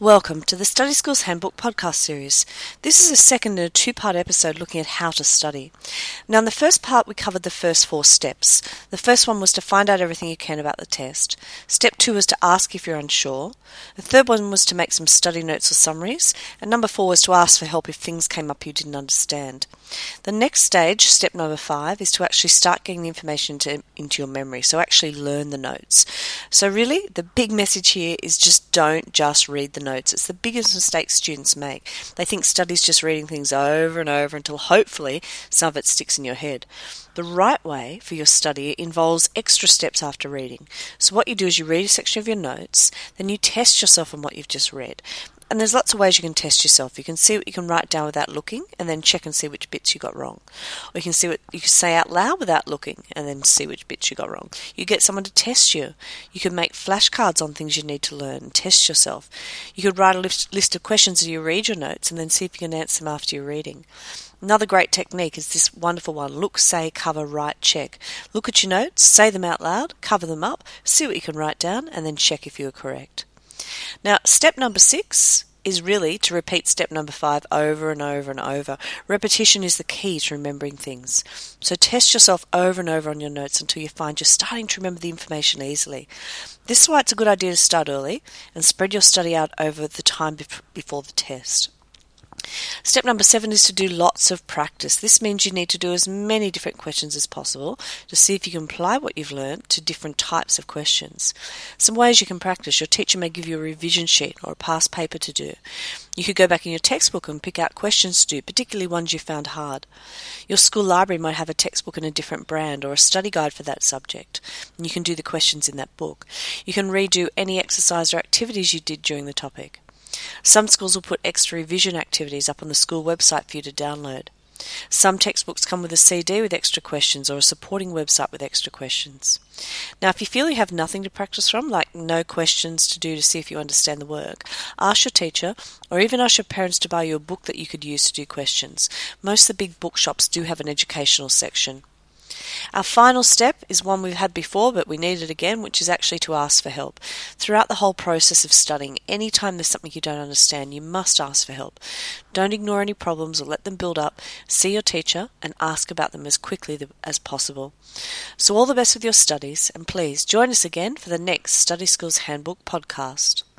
Welcome to the Study Skills Handbook podcast series. This is a second in a two part episode looking at how to study. Now, in the first part, we covered the first four steps. The first one was to find out everything you can about the test. Step two was to ask if you're unsure. The third one was to make some study notes or summaries. And number four was to ask for help if things came up you didn't understand. The next stage, step number five, is to actually start getting the information to, into your memory. So, actually learn the notes. So, really, the big message here is just don't just read the notes. It's the biggest mistake students make. They think study's just reading things over and over until hopefully some of it sticks in your head. The right way for your study involves extra steps after reading. So, what you do is you read a section of your notes, then you test yourself on what you've just read. And there's lots of ways you can test yourself. You can see what you can write down without looking, and then check and see which bits you got wrong. Or you can see what you can say out loud without looking, and then see which bits you got wrong. You get someone to test you. You can make flashcards on things you need to learn and test yourself. You could write a list, of questions as you read your notes, and then see if you can answer them after you're reading. Another great technique is this wonderful one look, say, cover, write, check. Look at your notes, say them out loud, cover them up, see what you can write down, and then check if you are correct. Now, step number six is really to repeat step number five over and over and over. Repetition is the key to remembering things. So test yourself over and over on your notes until you find you're starting to remember the information easily. This is why it's a good idea to start early and spread your study out over the time before the test. Step number seven is to do lots of practice. This means you need to do as many different questions as possible to see if you can apply what you've learned to different types of questions. Some ways you can practice your teacher may give you a revision sheet or a past paper to do. You could go back in your textbook and pick out questions to do, particularly ones you found hard. Your school library might have a textbook in a different brand or a study guide for that subject. And you can do the questions in that book. You can redo any exercise or activities you did during the topic. Some schools will put extra revision activities up on the school website for you to download. Some textbooks come with a CD with extra questions or a supporting website with extra questions. Now, if you feel you have nothing to practice from, like no questions to do to see if you understand the work, ask your teacher or even ask your parents to buy you a book that you could use to do questions. Most of the big bookshops do have an educational section. Our final step is one we've had before, but we need it again, which is actually to ask for help. Throughout the whole process of studying, anytime there's something you don't understand, you must ask for help. Don't ignore any problems or let them build up. See your teacher and ask about them as quickly as possible. So, all the best with your studies, and please join us again for the next Study Skills Handbook podcast.